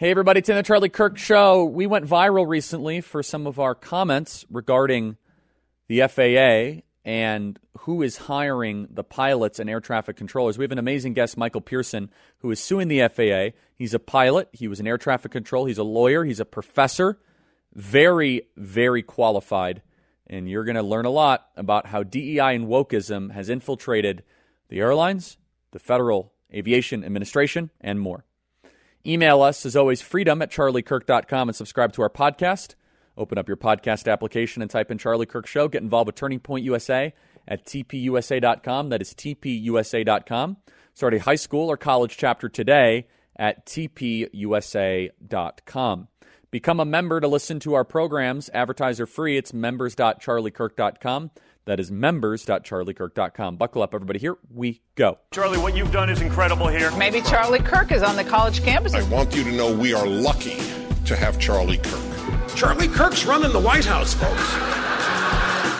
Hey, everybody, it's in the Charlie Kirk Show. We went viral recently for some of our comments regarding the FAA and who is hiring the pilots and air traffic controllers. We have an amazing guest, Michael Pearson, who is suing the FAA. He's a pilot, he was an air traffic control, he's a lawyer, he's a professor, very, very qualified. And you're going to learn a lot about how DEI and wokeism has infiltrated the airlines, the Federal Aviation Administration, and more. Email us, as always, freedom at charliekirk.com and subscribe to our podcast. Open up your podcast application and type in Charlie Kirk Show. Get involved with Turning Point USA at tpusa.com. That is tpusa.com. Start a high school or college chapter today at tpusa.com. Become a member to listen to our programs. Advertiser free. It's members.charliekirk.com. That is members.charliekirk.com. Buckle up, everybody. Here we go. Charlie, what you've done is incredible here. Maybe Charlie Kirk is on the college campus. I want you to know we are lucky to have Charlie Kirk. Charlie Kirk's running the White House, folks.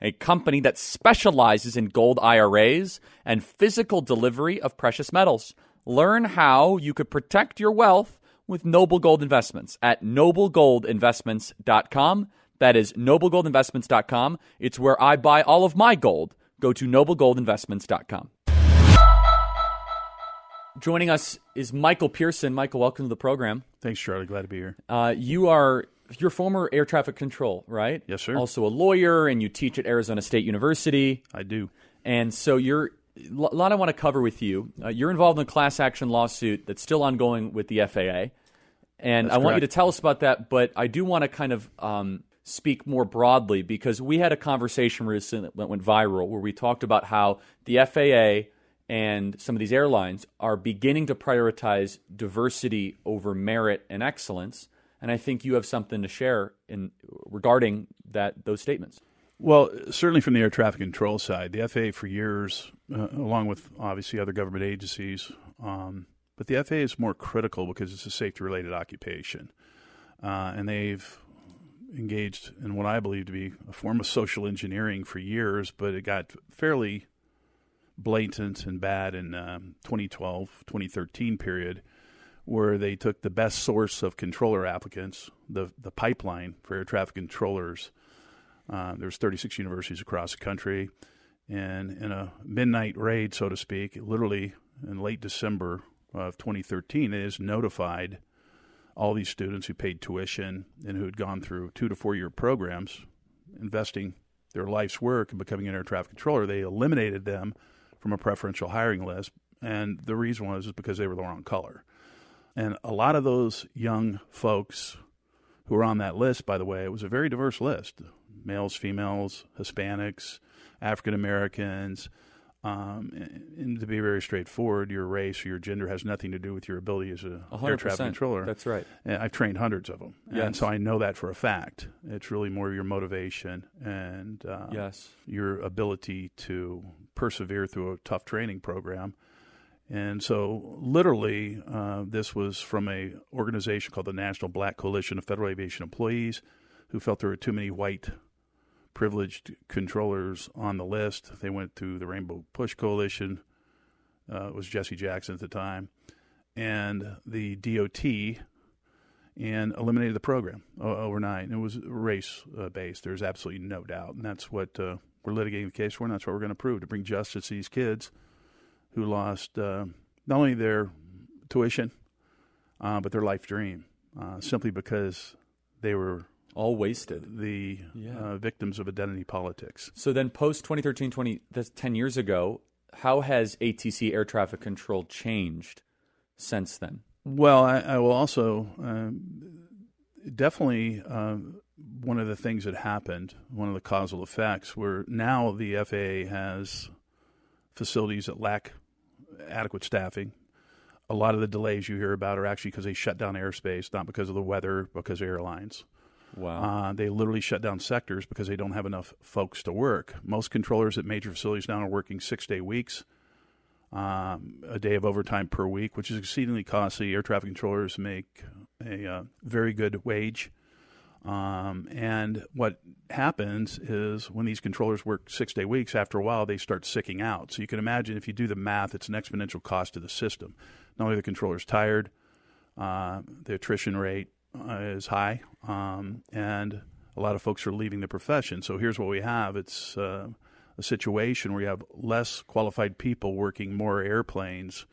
a company that specializes in gold IRAs and physical delivery of precious metals. Learn how you could protect your wealth with Noble Gold Investments at noblegoldinvestments.com. That is noblegoldinvestments.com. It's where I buy all of my gold. Go to noblegoldinvestments.com. Joining us is Michael Pearson. Michael, welcome to the program. Thanks, Charlie. Glad to be here. Uh, you are you're former air traffic control, right? Yes, sir. Also a lawyer, and you teach at Arizona State University. I do. And so you're a lot I want to cover with you. Uh, you're involved in a class action lawsuit that's still ongoing with the FAA, and That's I want you to tell us about that. But I do want to kind of um, speak more broadly because we had a conversation recently that went viral where we talked about how the FAA and some of these airlines are beginning to prioritize diversity over merit and excellence. And I think you have something to share in regarding that those statements. Well, certainly from the air traffic control side, the FAA for years, uh, along with obviously other government agencies, um, but the FAA is more critical because it's a safety related occupation. Uh, and they've engaged in what I believe to be a form of social engineering for years, but it got fairly blatant and bad in um, 2012, 2013 period, where they took the best source of controller applicants, the the pipeline for air traffic controllers. Uh, there's 36 universities across the country, and in a midnight raid, so to speak, literally in late December of 2013, it is notified all these students who paid tuition and who had gone through two to four year programs, investing their life's work in becoming an air traffic controller. They eliminated them from a preferential hiring list, and the reason was because they were the wrong color. And a lot of those young folks who were on that list, by the way, it was a very diverse list males, females, Hispanics, African Americans. Um, and, and to be very straightforward, your race or your gender has nothing to do with your ability as a A hundred air traffic controller. That's right. And I've trained hundreds of them, and so I know that for a fact. It's really more your motivation and uh, Yes. your ability to persevere through a tough training program. And so, literally, uh, this was from a organization called the National Black Coalition of Federal Aviation Employees, who felt there were too many white privileged controllers on the list. They went to the Rainbow Push Coalition. Uh, it was Jesse Jackson at the time, and the DOT, and eliminated the program overnight. And it was race uh, based. There's absolutely no doubt, and that's what uh, we're litigating the case for, and that's what we're going to prove to bring justice to these kids who lost uh, not only their tuition, uh, but their life dream, uh, simply because they were All wasted. the Yeah. uh, victims of identity politics. So then, post 2013, 20, that's 10 years ago, how has ATC air traffic control changed since then? Well, I, I will also um, definitely uh, one of the things that happened, one of the causal effects, where now the FAA has facilities that lack adequate staffing. A lot of the delays you hear about are actually because they shut down airspace, not because of the weather, because of airlines. Wow. Uh, they literally shut down sectors because they don't have enough folks to work. Most controllers at major facilities now are working six day weeks, um, a day of overtime per week, which is exceedingly costly. Air traffic controllers make a uh, very good wage. Um, and what happens is when these controllers work six day weeks, after a while they start sicking out. So you can imagine if you do the math, it's an exponential cost to the system. Not only the controllers tired, uh, the attrition rate uh, is high, um, and a lot of folks are leaving the profession. So here's what we have: it's uh, a situation where you have less qualified people working more airplanes,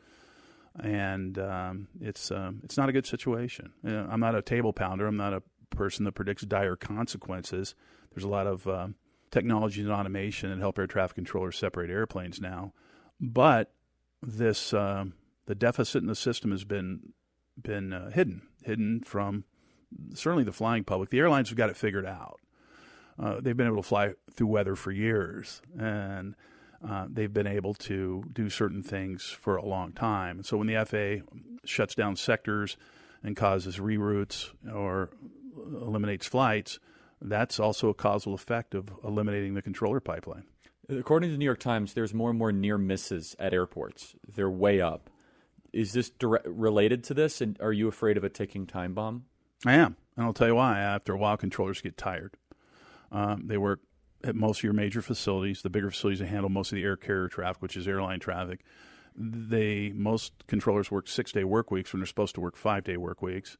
and um, it's um, it's not a good situation. You know, I'm not a table pounder. I'm not a person that predicts dire consequences. There's a lot of uh, technology and automation that help air traffic controllers separate airplanes now, but this uh, the deficit in the system has been been uh, hidden hidden from certainly the flying public. The airlines have got it figured out. Uh, they've been able to fly through weather for years, and uh, they've been able to do certain things for a long time. so when the FAA shuts down sectors and causes reroutes or eliminates flights, that's also a causal effect of eliminating the controller pipeline. According to the New York Times, there's more and more near misses at airports. They're way up. Is this related to this? And are you afraid of a ticking time bomb? I am, and I'll tell you why. After a while, controllers get tired. Um, they work at most of your major facilities, the bigger facilities that handle most of the air carrier traffic, which is airline traffic. They most controllers work six day work weeks when they're supposed to work five day work weeks.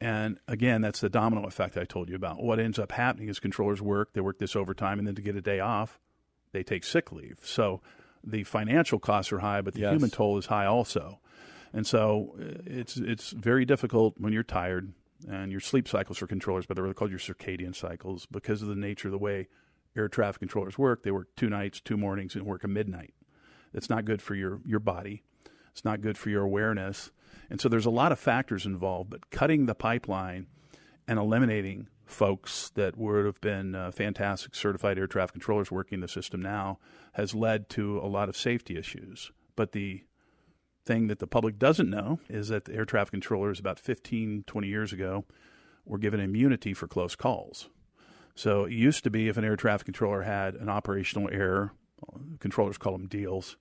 And again, that's the domino effect I told you about. What ends up happening is controllers work, they work this overtime, and then to get a day off, they take sick leave. So the financial costs are high, but the yes. human toll is high also. And so uh, it's it's very difficult when you're tired and your sleep cycles for controllers, but they're called your circadian cycles because of the nature of the way air traffic controllers work. They work two nights, two mornings, and work a midnight. That's not good for your, your body. It's not good for your awareness. And so there's a lot of factors involved, but cutting the pipeline and eliminating folks that would have been uh, fantastic certified air traffic controllers working the system now has led to a lot of safety issues. But the thing that the public doesn't know is that the air traffic controllers about 15, 20 years ago were given immunity for close calls. So it used to be if an air traffic controller had an operational error, controllers call them deals.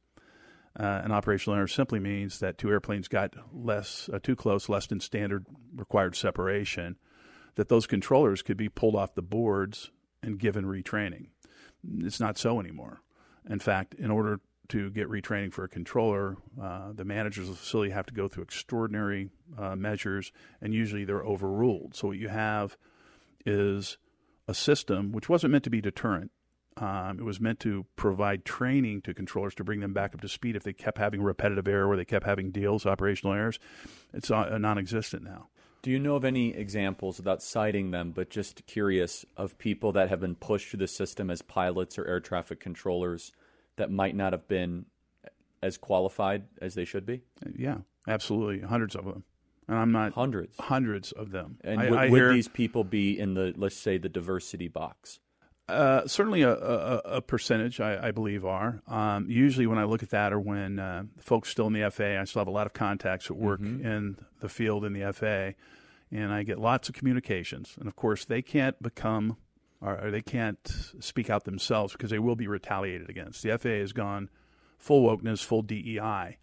Uh, an operational error simply means that two airplanes got less uh, too close, less than standard required separation. That those controllers could be pulled off the boards and given retraining. It's not so anymore. In fact, in order to get retraining for a controller, uh, the managers of the facility have to go through extraordinary uh, measures, and usually they're overruled. So what you have is a system which wasn't meant to be deterrent. Um, it was meant to provide training to controllers to bring them back up to speed if they kept having repetitive error or they kept having deals, operational errors. It's uh, non-existent now. Do you know of any examples, without citing them, but just curious, of people that have been pushed through the system as pilots or air traffic controllers – that might not have been as qualified as they should be? Yeah, absolutely, hundreds of them. And I'm not hundreds, hundreds of them. And I, would, I would these people be in the let's say the diversity box? Uh, certainly, a, a, a percentage, I, I, believe, are. Um, usually, when I look at that, or when uh, folks still in the FAA, I still have a lot of contacts at work mm-hmm. in the field in the FAA, and I get lots of communications. And of course, they can't become or they can't speak out themselves because they will be retaliated against. The FAA has gone full wokeness, full DEI.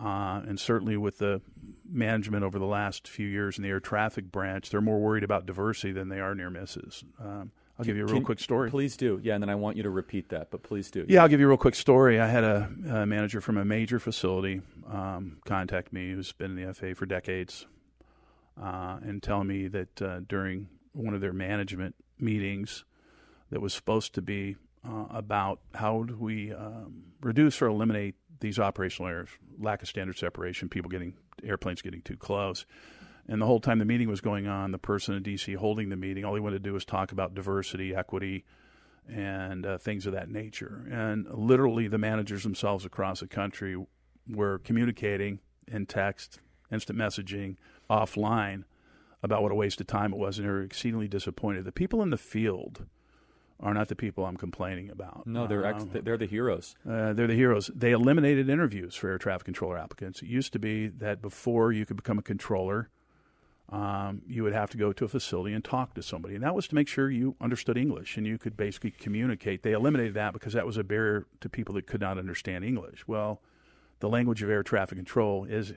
Uh, and certainly with the management over the last few years in the air traffic branch, they're more worried about diversity than they are near misses. Um, I'll give you a real Can, quick story. Please do. Yeah, and then I want you to repeat that, but please do. Yeah, yeah I'll give you a real quick story. I had a, a manager from a major facility um, contact me who's been in the FAA for decades uh, and tell me that uh, during one of their management meetings that was supposed to be uh, about how do we um, reduce or eliminate these operational errors, lack of standard separation, people getting airplanes getting too close. And the whole time the meeting was going on, the person in DC holding the meeting, all he wanted to do was talk about diversity, equity, and uh, things of that nature. And literally, the managers themselves across the country were communicating in text, instant messaging, offline about what a waste of time it was, and they were exceedingly disappointed. The people in the field are not the people I'm complaining about. No, they're ex- um, they're the heroes. Uh, they're the heroes. They eliminated interviews for air traffic controller applicants. It used to be that before you could become a controller, um, you would have to go to a facility and talk to somebody. And that was to make sure you understood English and you could basically communicate. They eliminated that because that was a barrier to people that could not understand English. Well, the language of air traffic control is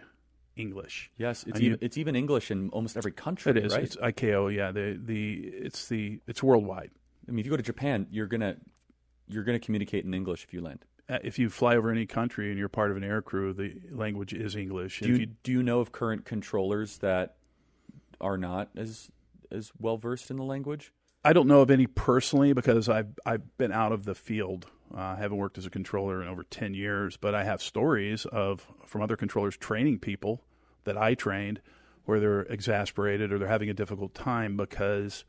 English. Yes, it's even you- it's even English in almost every country. It is. right? It's ICAO. Yeah. The the it's the it's worldwide. I mean, if you go to Japan, you're gonna you're gonna communicate in English if you land. Uh, if you fly over any country and you're part of an air crew, the language is English. Do If you, do you know of current controllers that are not as as well versed in the language? I don't know of any personally because I've I've been out of the field. Uh, I haven't worked as a controller in over ten years, but I have stories of from other controllers training people that I trained where they're exasperated or they're having a difficult time because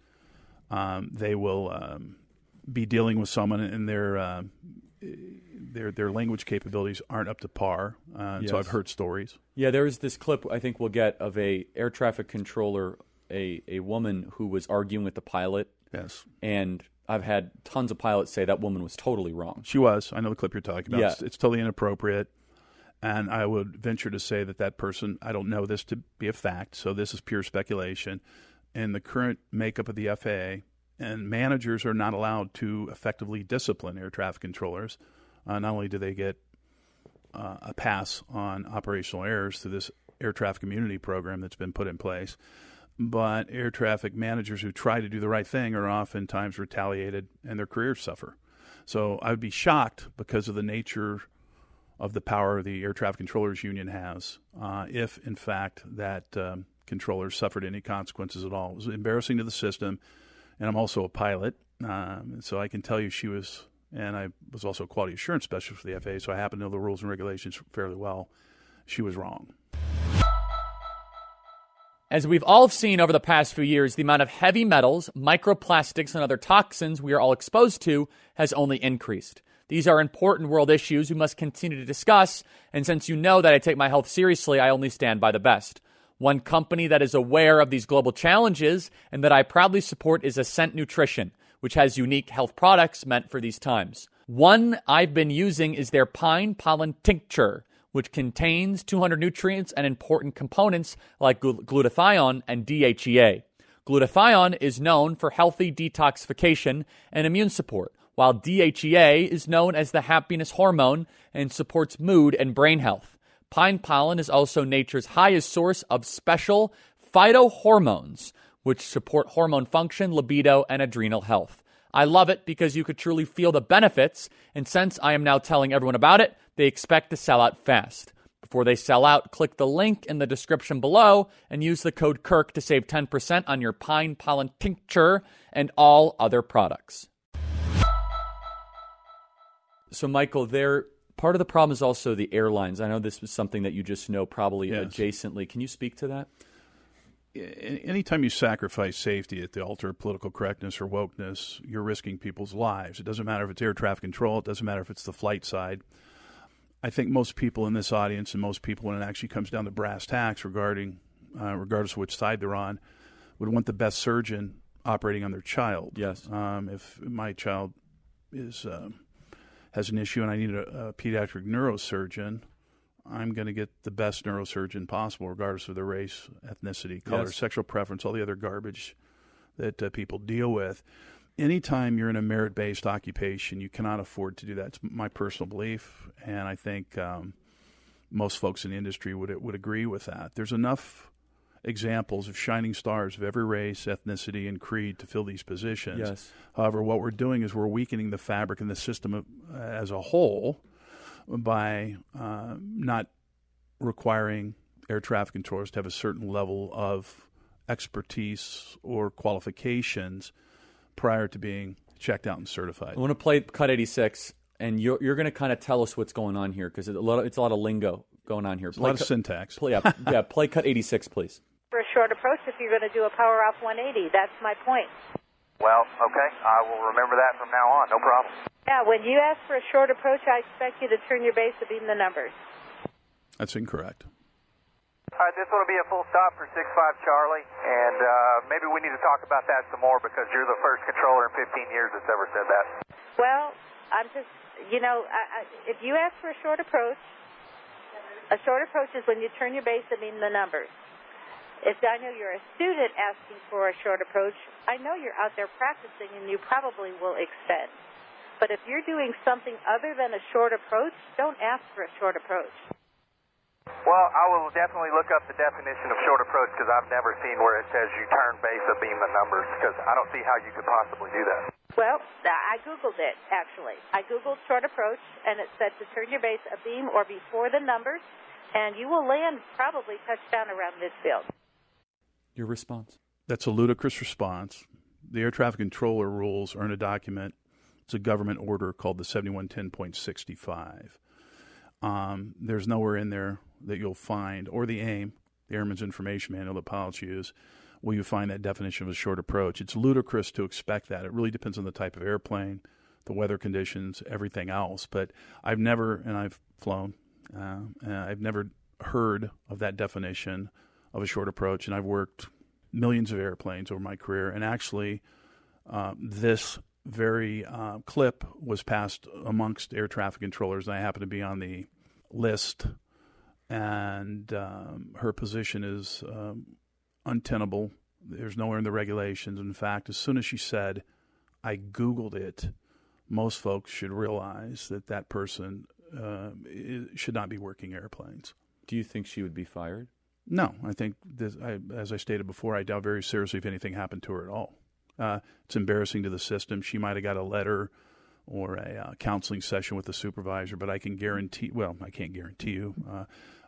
um, they will um, be dealing with someone and their uh, their their language capabilities aren't up to par. Uh, and So I've heard stories. Yeah, there was this clip I think we'll get of a air traffic controller, a a woman who was arguing with the pilot, Yes, and I've had tons of pilots say that woman was totally wrong. she was. I know the clip you're talking about. Yeah. It's, it's totally inappropriate. And I would venture to say that that person, I don't know this to be a fact, so this is pure speculation. In the current makeup of the FAA, and managers are not allowed to effectively discipline air traffic controllers. Uh, not only do they get uh, a pass on operational errors through this air traffic immunity program that's been put in place, but air traffic managers who try to do the right thing are oftentimes retaliated and their careers suffer. So I would be shocked because of the nature of the power the Air Traffic Controllers Union has uh, if, in fact, that um, controllers suffered any consequences at all. It was embarrassing to the system, and I'm also a pilot, um, so I can tell you she was, and I was also a quality assurance specialist for the FAA, so I happen to know the rules and regulations fairly well. She was wrong. As we've all seen over the past few years, the amount of heavy metals, microplastics, and other toxins we are all exposed to has only increased. These are important world issues we must continue to discuss, and since you know that I take my health seriously, I only stand by the best. One company that is aware of these global challenges and that I proudly support is Ascent Nutrition, which has unique health products meant for these times. One I've been using is their pine pollen tincture which contains 200 nutrients and important components like glu- glutathione and DHEA. Glutathione is known for healthy detoxification and immune support, while DHEA is known as the happiness hormone and supports mood and brain health. Pine pollen is also nature's highest source of special phytohormones, which support hormone function, libido, and adrenal health. I love it because you could truly feel the benefits, and since I am now telling everyone about it, they expect to sell out fast. Before they sell out, click the link in the description below and use the code KIRK to save 10% on your pine pollen tincture and all other products. So, Michael, there part of the problem is also the airlines. I know this was something that you just know probably Yes. adjacently. Can you speak to that? anytime you sacrifice safety at the altar of political correctness or wokeness, you're risking people's lives. It doesn't matter if it's air traffic control, it doesn't matter if it's the flight side. I think most people in this audience and most people, when it actually comes down to brass tacks regarding, uh, regardless of which side they're on, would want the best surgeon operating on their child. Yes. Um, if my child is um, has an issue and I need a, a pediatric neurosurgeon, I'm going to get the best neurosurgeon possible, regardless of their race, ethnicity, color, Yes. sexual preference, all the other garbage that uh, people deal with. Anytime you're in a merit based occupation, you cannot afford to do that. It's my personal belief, and I think um, most folks in the industry would would agree with that. There's enough examples of shining stars of every race, ethnicity, and creed to fill these positions. Yes. However, what we're doing is we're weakening the fabric and the system of, uh, as a whole by uh, not requiring air traffic controllers to have a certain level of expertise or qualifications prior to being checked out and certified. I want to play Cut 86, and you're, you're going to kind of tell us what's going on here because it's a lot of, it's a lot of lingo going on here. a lot of syntax. Play, yeah, yeah, play Cut 86, please. For a short approach if you're going to do a power off 180. That's my point. Well, okay. I will remember that from now on. No problem. Yeah, when you ask for a short approach, I expect you to turn your base to beam the numbers. That's incorrect. All right, this will be a full stop for 6-5 Charlie, and uh, maybe we need to talk about that some more because you're the first controller in 15 years that's ever said that. Well, I'm just, you know, I, I, if you ask for a short approach, a short approach is when you turn your base to beam the numbers. If I know you're a student asking for a short approach, I know you're out there practicing and you probably will extend. But if you're doing something other than a short approach, don't ask for a short approach. Well, I will definitely look up the definition of short approach because I've never seen where it says you turn base abeam the numbers because I don't see how you could possibly do that. Well, I Googled it, actually. I Googled short approach, and it said to turn your base abeam or before the numbers, and you will land probably touchdown around midfield. Your response? That's a ludicrous response. The air traffic controller rules are in a document. It's a government order called the 7110.65. Um, there's nowhere in there that you'll find, or the AIM, the Airman's Information Manual that pilots use, will you find that definition of a short approach. It's ludicrous to expect that. It really depends on the type of airplane, the weather conditions, everything else. But I've never, and I've flown, uh, I've never heard of that definition of a short approach, and I've worked millions of airplanes over my career. And actually, uh, this very uh, clip was passed amongst air traffic controllers, and I happen to be on the list. And um, her position is um, untenable. There's nowhere in the regulations. In fact, as soon as she said, I Googled it, most folks should realize that that person uh, should not be working airplanes. Do you think she would be fired? No, I think, this, I, as I stated before, I doubt very seriously if anything happened to her at all. Uh, it's embarrassing to the system. She might have got a letter or a uh, counseling session with the supervisor, but I can guarantee. Well, I can't guarantee you. Uh,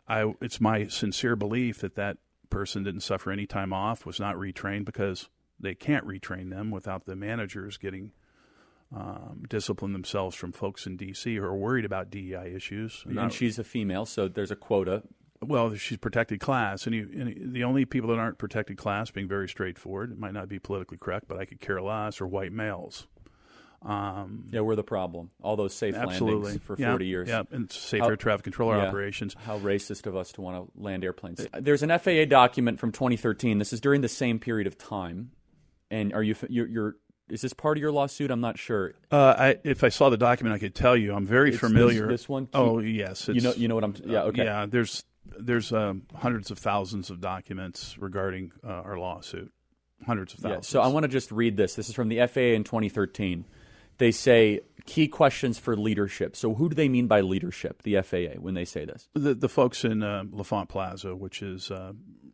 I it's my sincere belief that that person didn't suffer any time off, was not retrained because they can't retrain them without the managers getting um, discipline themselves from folks in D.C. who are worried about DEI issues. And not, she's a female, so there's a quota. Well, she's protected class, and, you, and, the only people that aren't protected class, being very straightforward, it might not be politically correct, but I could care less, are white males. Um, yeah, we're the problem. All those safe absolutely. landings for yeah, 40 years. Yeah, and safe how, air traffic controller yeah, operations. How racist of us to want to land airplanes. There's an FAA document from 2013. This is during the same period of time. And are you you're, you're is this part of your lawsuit? I'm not sure. Uh, I, if I saw the document, I could tell you. I'm very it's familiar. This, this one. Oh yes. You know. You know what I'm. Yeah. Okay. Uh, yeah. There's there's um, hundreds of thousands of documents regarding uh, our lawsuit. Hundreds of thousands. Yeah, so I want to just read this. This is from the FAA in 2013 they say key questions for leadership. So, who do they mean by leadership, the FAA, when they say this? The, the folks in uh, L'Enfant Plaza, which is. Uh,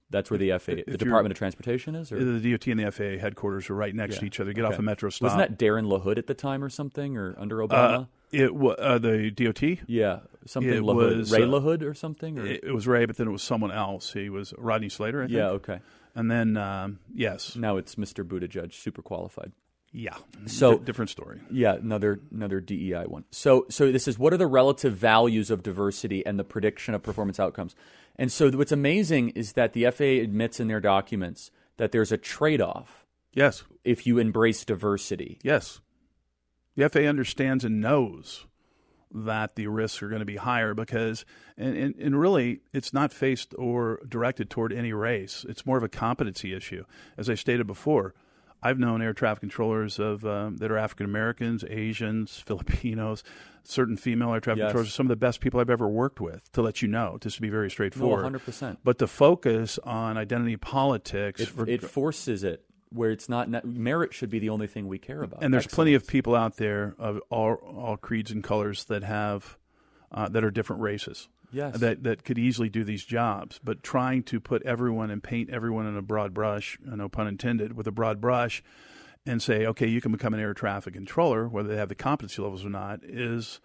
that's where the FAA, the Department of Transportation is? Or? The DOT and the FAA headquarters are right next yeah. to each other. Get okay. off a metro stop. Wasn't that Darin LaHood at the time or something, or under Obama? It uh, the DOT. Yeah, something it LaHood. Was, Ray uh, LaHood or something. Or? It, it, was Ray, but then it was someone else. He was Rodney Slater. I think. Yeah. Okay. And then um, yes, now it's Mr. Buttigieg, super qualified. Yeah. So D- different story. Yeah, another another DEI one. So so this is what are the relative values of diversity and the prediction of performance outcomes. And so what's amazing is that the FAA admits in their documents that there's a trade-off. Yes. If you embrace diversity. Yes. The FAA understands and knows that the risks are going to be higher because and, and, and really it's not faced or directed toward any race. It's more of a competency issue. As I stated before, I've known air traffic controllers of um, that are African Americans, Asians, Filipinos, certain female air traffic yes. controllers. Some of the best people I've ever worked with. To let you know, just to be very straightforward. hundred percent. But the focus on identity politics, it, for, it forces it where it's not merit should be the only thing we care about. And there's Excellence. plenty of people out there of all all creeds and colors that have uh, that are different races yes. that that could easily do these jobs. But trying to put everyone and paint everyone in a broad brush, no pun intended, with a broad brush, and say, okay, you can become an air traffic controller, whether they have the competency levels or not, is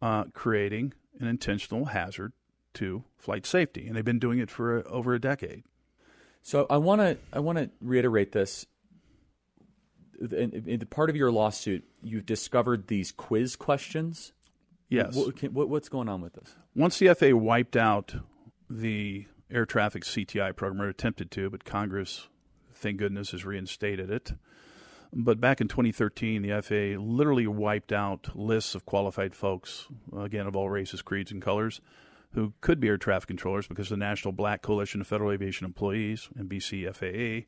uh, creating an intentional hazard to flight safety, and they've been doing it for over a decade. So I want to I want to reiterate this. In, in, part of your lawsuit, you've discovered these quiz questions Yes. What, what, what's going on with this? Once the FAA wiped out the air traffic CTI program, or attempted to, but Congress, thank goodness, has reinstated it. But back in 2013, the FAA literally wiped out lists of qualified folks, again, of all races, creeds, and colors, who could be air traffic controllers because the National Black Coalition of Federal Aviation Employees, NBC FAA,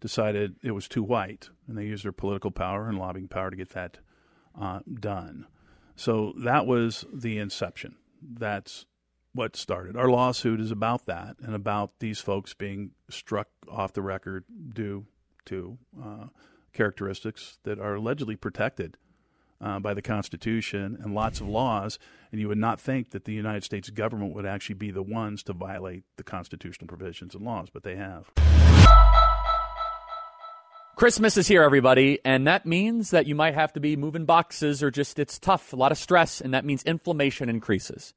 decided it was too white, and they used their political power and lobbying power to get that uh, done. So that was the inception. That's what started. Our lawsuit is about that and about these folks being struck off the record due to uh, characteristics that are allegedly protected uh, by the Constitution and lots of laws. And you would not think that the United States government would actually be the ones to violate the constitutional provisions and laws, but they have. Christmas is here, everybody, and that means that you might have to be moving boxes or just it's tough, a lot of stress, and that means inflammation increases.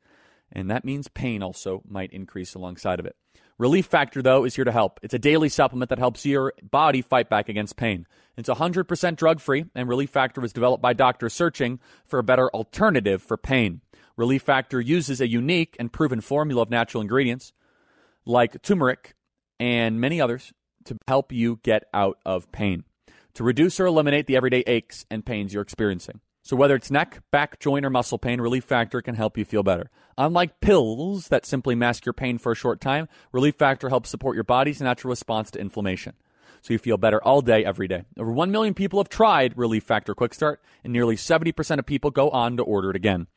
And that means pain also might increase alongside of it. Relief Factor, though, is here to help. It's a daily supplement that helps your body fight back against pain. It's 100% drug free, and Relief Factor was developed by doctors searching for a better alternative for pain. Relief Factor uses a unique and proven formula of natural ingredients like turmeric and many others to help you get out of pain, to reduce or eliminate the everyday aches and pains you're experiencing. So, whether it's neck, back, joint, or muscle pain, Relief Factor can help you feel better. Unlike pills that simply mask your pain for a short time, Relief Factor helps support your body's natural response to inflammation. So you feel better all day, every day. Over 1 million people have tried Relief Factor Quick Start, and nearly 70% of people go on to order it again.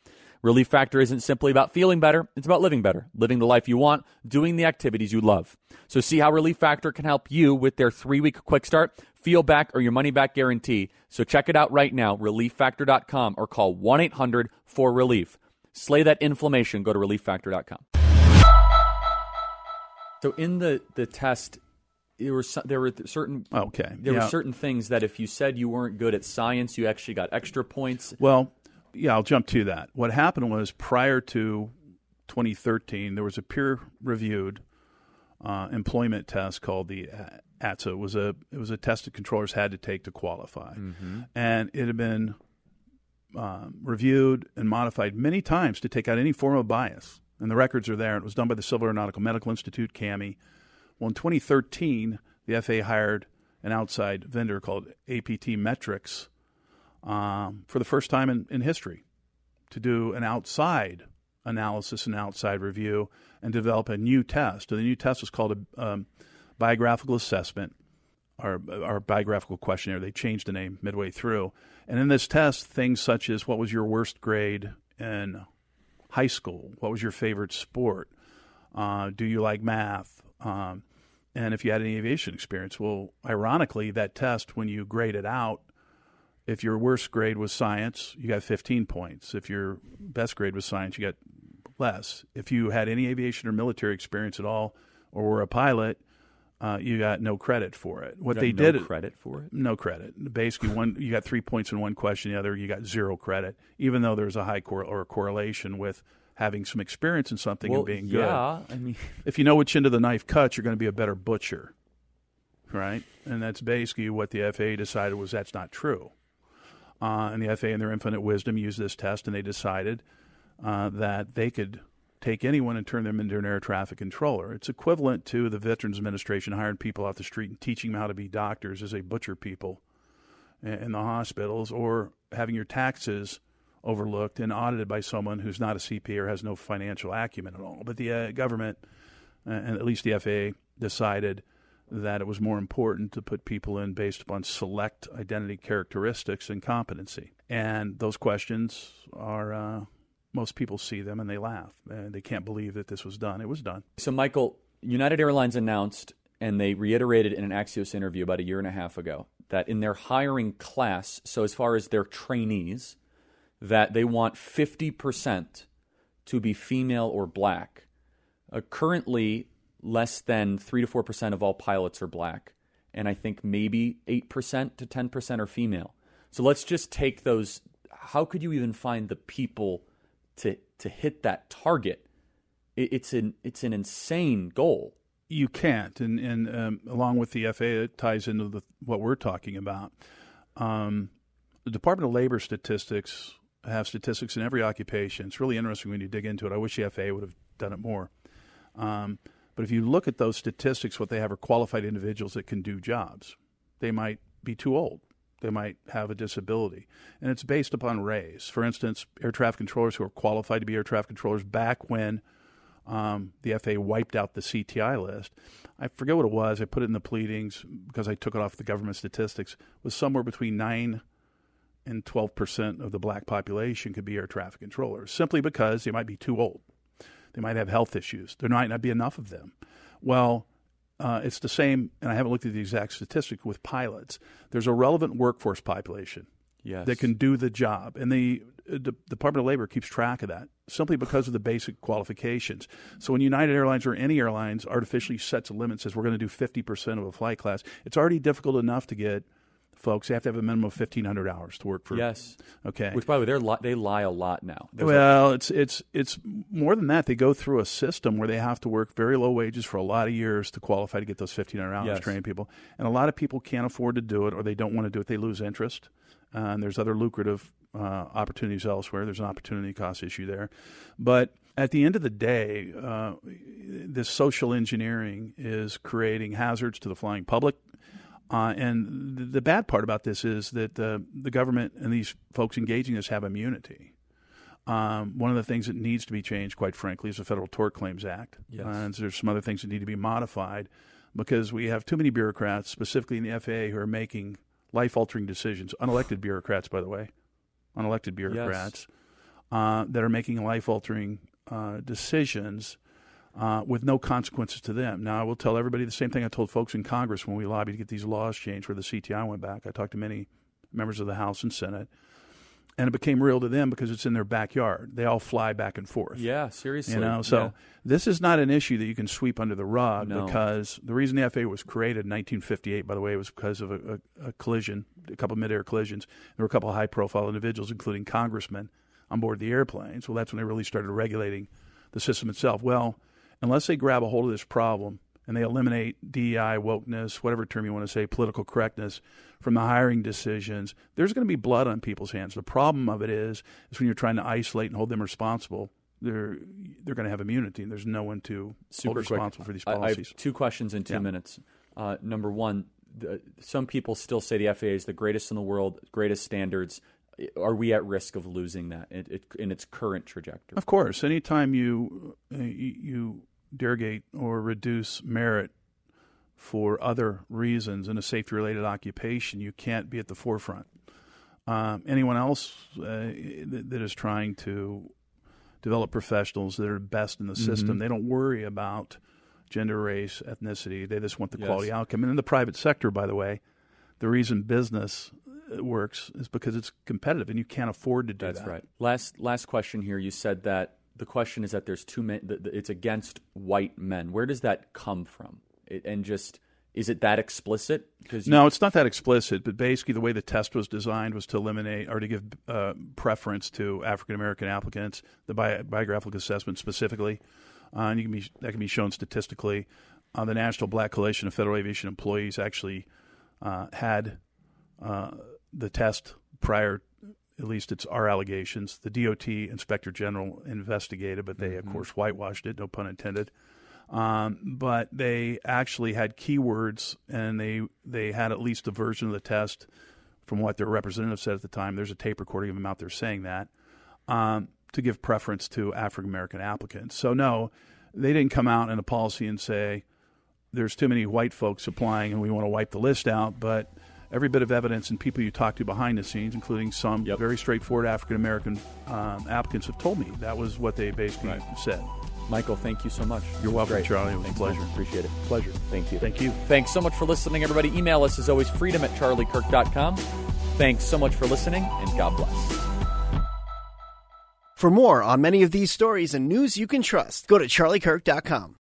Relief Factor isn't simply about feeling better, it's about living better, living the life you want, doing the activities you love. So see how Relief Factor can help you with their three week quick start, feel back, or your money back guarantee. So check it out right now, relieffactor.com, or call 1 800 4 Relief. Slay that inflammation, go to relieffactor.com. So in the, the test, there were there were certain okay there yeah. were certain things that if you said you weren't good at science, you actually got extra points. Well, yeah, I'll jump to that. What happened was prior to 2013, there was a peer-reviewed uh, employment test called the ATSA. It was a it was a test that controllers had to take to qualify, mm-hmm. and it had been um, reviewed and modified many times to take out any form of bias. And the records are there. It was done by the Civil Aeronautical Medical Institute, CAMI. Well, in 2013, the FAA hired an outside vendor called APTMetrics um, for the first time in, in history to do an outside analysis and outside review and develop a new test. And the new test was called a um, biographical assessment or, or biographical questionnaire. They changed the name midway through. And in this test, things such as what was your worst grade in high school? What was your favorite sport? Uh, do you like math? Um, and if you had any aviation experience. Well, ironically, that test, when you grade it out, if your worst grade was science, you got 15 points. If your best grade was science, you got less. If you had any aviation or military experience at all, or were a pilot, uh, you got no credit for it. What they did no did credit for it? No credit. Basically, one you got three points in one question, the other you got zero credit, even though there's a high cor- or a correlation with having some experience in something well, and being good. Yeah, I mean, if you know which end of the knife cuts, you're going to be a better butcher, right? And that's basically what the FAA decided was that's not true. Uh, and the FAA, in their infinite wisdom, used this test, and they decided uh, that they could take anyone and turn them into an air traffic controller. It's equivalent to the Veterans Administration hiring people off the street and teaching them how to be doctors as they butcher people in the hospitals, or having your taxes overlooked and audited by someone who's not a CPA or has no financial acumen at all. But the uh, government, uh, and at least the FAA, decided that it was more important to put people in based upon select identity characteristics and competency. And those questions are. Uh, most people see them and they laugh and they can't believe that this was done. It was done. So, Michael, United Airlines announced and they reiterated in an Axios interview about a year and a half ago that in their hiring class, so as far as their trainees, that they want 50% to be female or black. Uh, currently, less than 3 to 4% of all pilots are black, and I think maybe 8% to 10% are female. So let's just take those. How could you even find the people to, to hit that target? It, it's, an, it's an insane goal. You can't, and, and um, along with the FAA, it ties into the, what we're talking about. Um, the Department of Labor statistics have statistics in every occupation. It's really interesting when you dig into it. I wish the FAA would have done it more. Um, but if you look at those statistics, what they have are qualified individuals that can do jobs. They might be too old. They might have a disability. And it's based upon race. For instance, air traffic controllers who are qualified to be air traffic controllers back when um, the FAA wiped out the CTI list. I forget what it was. I put it in the pleadings because I took it off the government statistics. was somewhere between 9 and 12% of the black population could be air traffic controllers simply because they might be too old. They might have health issues. There might not be enough of them. Well, uh, it's the same, and I haven't looked at the exact statistic with pilots. There's a relevant workforce population yes. that can do the job, and the, the Department of Labor keeps track of that simply because of the basic qualifications. So when United Airlines or any airlines artificially sets a limit, says we're going to do 50% of a flight class, it's already difficult enough to get folks. They have to have a minimum of 1,500 hours to work for. Yes. Okay. Which, by the way, they li- they lie a lot now. There's well, a- it's it's it's more than that. They go through a system where they have to work very low wages for a lot of years to qualify to get those 1,500 hours yes. train people. And a lot of people can't afford to do it, or they don't want to do it. They lose interest. Uh, and there's other lucrative uh, opportunities elsewhere. There's an opportunity cost issue there, but at the end of the day, uh, this social engineering is creating hazards to the flying public. Uh, and the, the, bad part about this is that uh, the government and these folks engaging this have immunity. Um, one of the things that needs to be changed, quite frankly, is the Federal Tort Claims Act. Yes. Uh, and there's some other things that need to be modified because we have too many bureaucrats, specifically in the FAA, who are making life altering decisions. Unelected bureaucrats, by the way, unelected bureaucrats yes. uh, that are making life altering uh, decisions uh, with no consequences to them. Now, I will tell everybody the same thing I told folks in Congress when we lobbied to get these laws changed where the CTI went back. I talked to many members of the House and Senate. And it became real to them because it's in their backyard. They all fly back and forth. Yeah, seriously. You know, so yeah. this is not an issue that you can sweep under the rug no. because the reason the FAA was created in 1958, by the way, was because of a, a, a collision, a couple of mid-air collisions. There were a couple of high-profile individuals, including congressmen, on board the airplanes. Well, that's when they really started regulating the system itself. Well, unless they grab a hold of this problem and they eliminate DEI, wokeness, whatever term you want to say, political correctness from the hiring decisions, there's going to be blood on people's hands. The problem of it is, is when you're trying to isolate and hold them responsible, they're they're going to have immunity, and there's no one to Super hold responsible quick. for these policies. I have two questions in two yeah. minutes. Uh, number one, the, some people still say the FAA is the greatest in the world, greatest standards. Are we at risk of losing that in, in its current trajectory? Of course, anytime you uh, you derogate or reduce merit for other reasons in a safety related occupation, you can't be at the forefront. Um, anyone else uh, that, that is trying to develop professionals that are best in the system, Mm-hmm. they don't worry about gender, race, ethnicity. They just want the Yes. quality outcome. And in the private sector, by the way, the reason business uh, works is because it's competitive and you can't afford to do That's that. right. Last last question here. You said that the question is that there's too many. It's against white men. Where does that come from? It, and just is it that explicit? Because No, it's not that explicit, but basically the way the test was designed was to eliminate or to give uh, preference to African American applicants, the bi- biographical assessment specifically, uh, and you can be, that can be shown statistically. Uh, the National Black Coalition of Federal Aviation Employees actually uh, had uh, the test prior. At least it's our allegations. The DOT Inspector General investigated, but they, Mm-hmm. of course, whitewashed it. No pun intended. Um, but they actually had keywords, and they they had at least a version of the test from what their representative said at the time. There's a tape recording of them out there saying that um, to give preference to African American applicants. So no, they didn't come out in a policy and say there's too many white folks applying and we want to wipe the list out, but every bit of evidence and people you talk to behind the scenes, including some Yep. very straightforward African American um, applicants, have told me that was what they basically Right. said. Michael, thank you so much. You're welcome, great. Charlie. It was a pleasure. man. Appreciate it. Pleasure. Thank you. Thank you. Thanks so much for listening, everybody. Email us as always, freedom at charliekirk.com. Thanks so much for listening, and God bless. For more on many of these stories and news you can trust, go to charliekirk.com.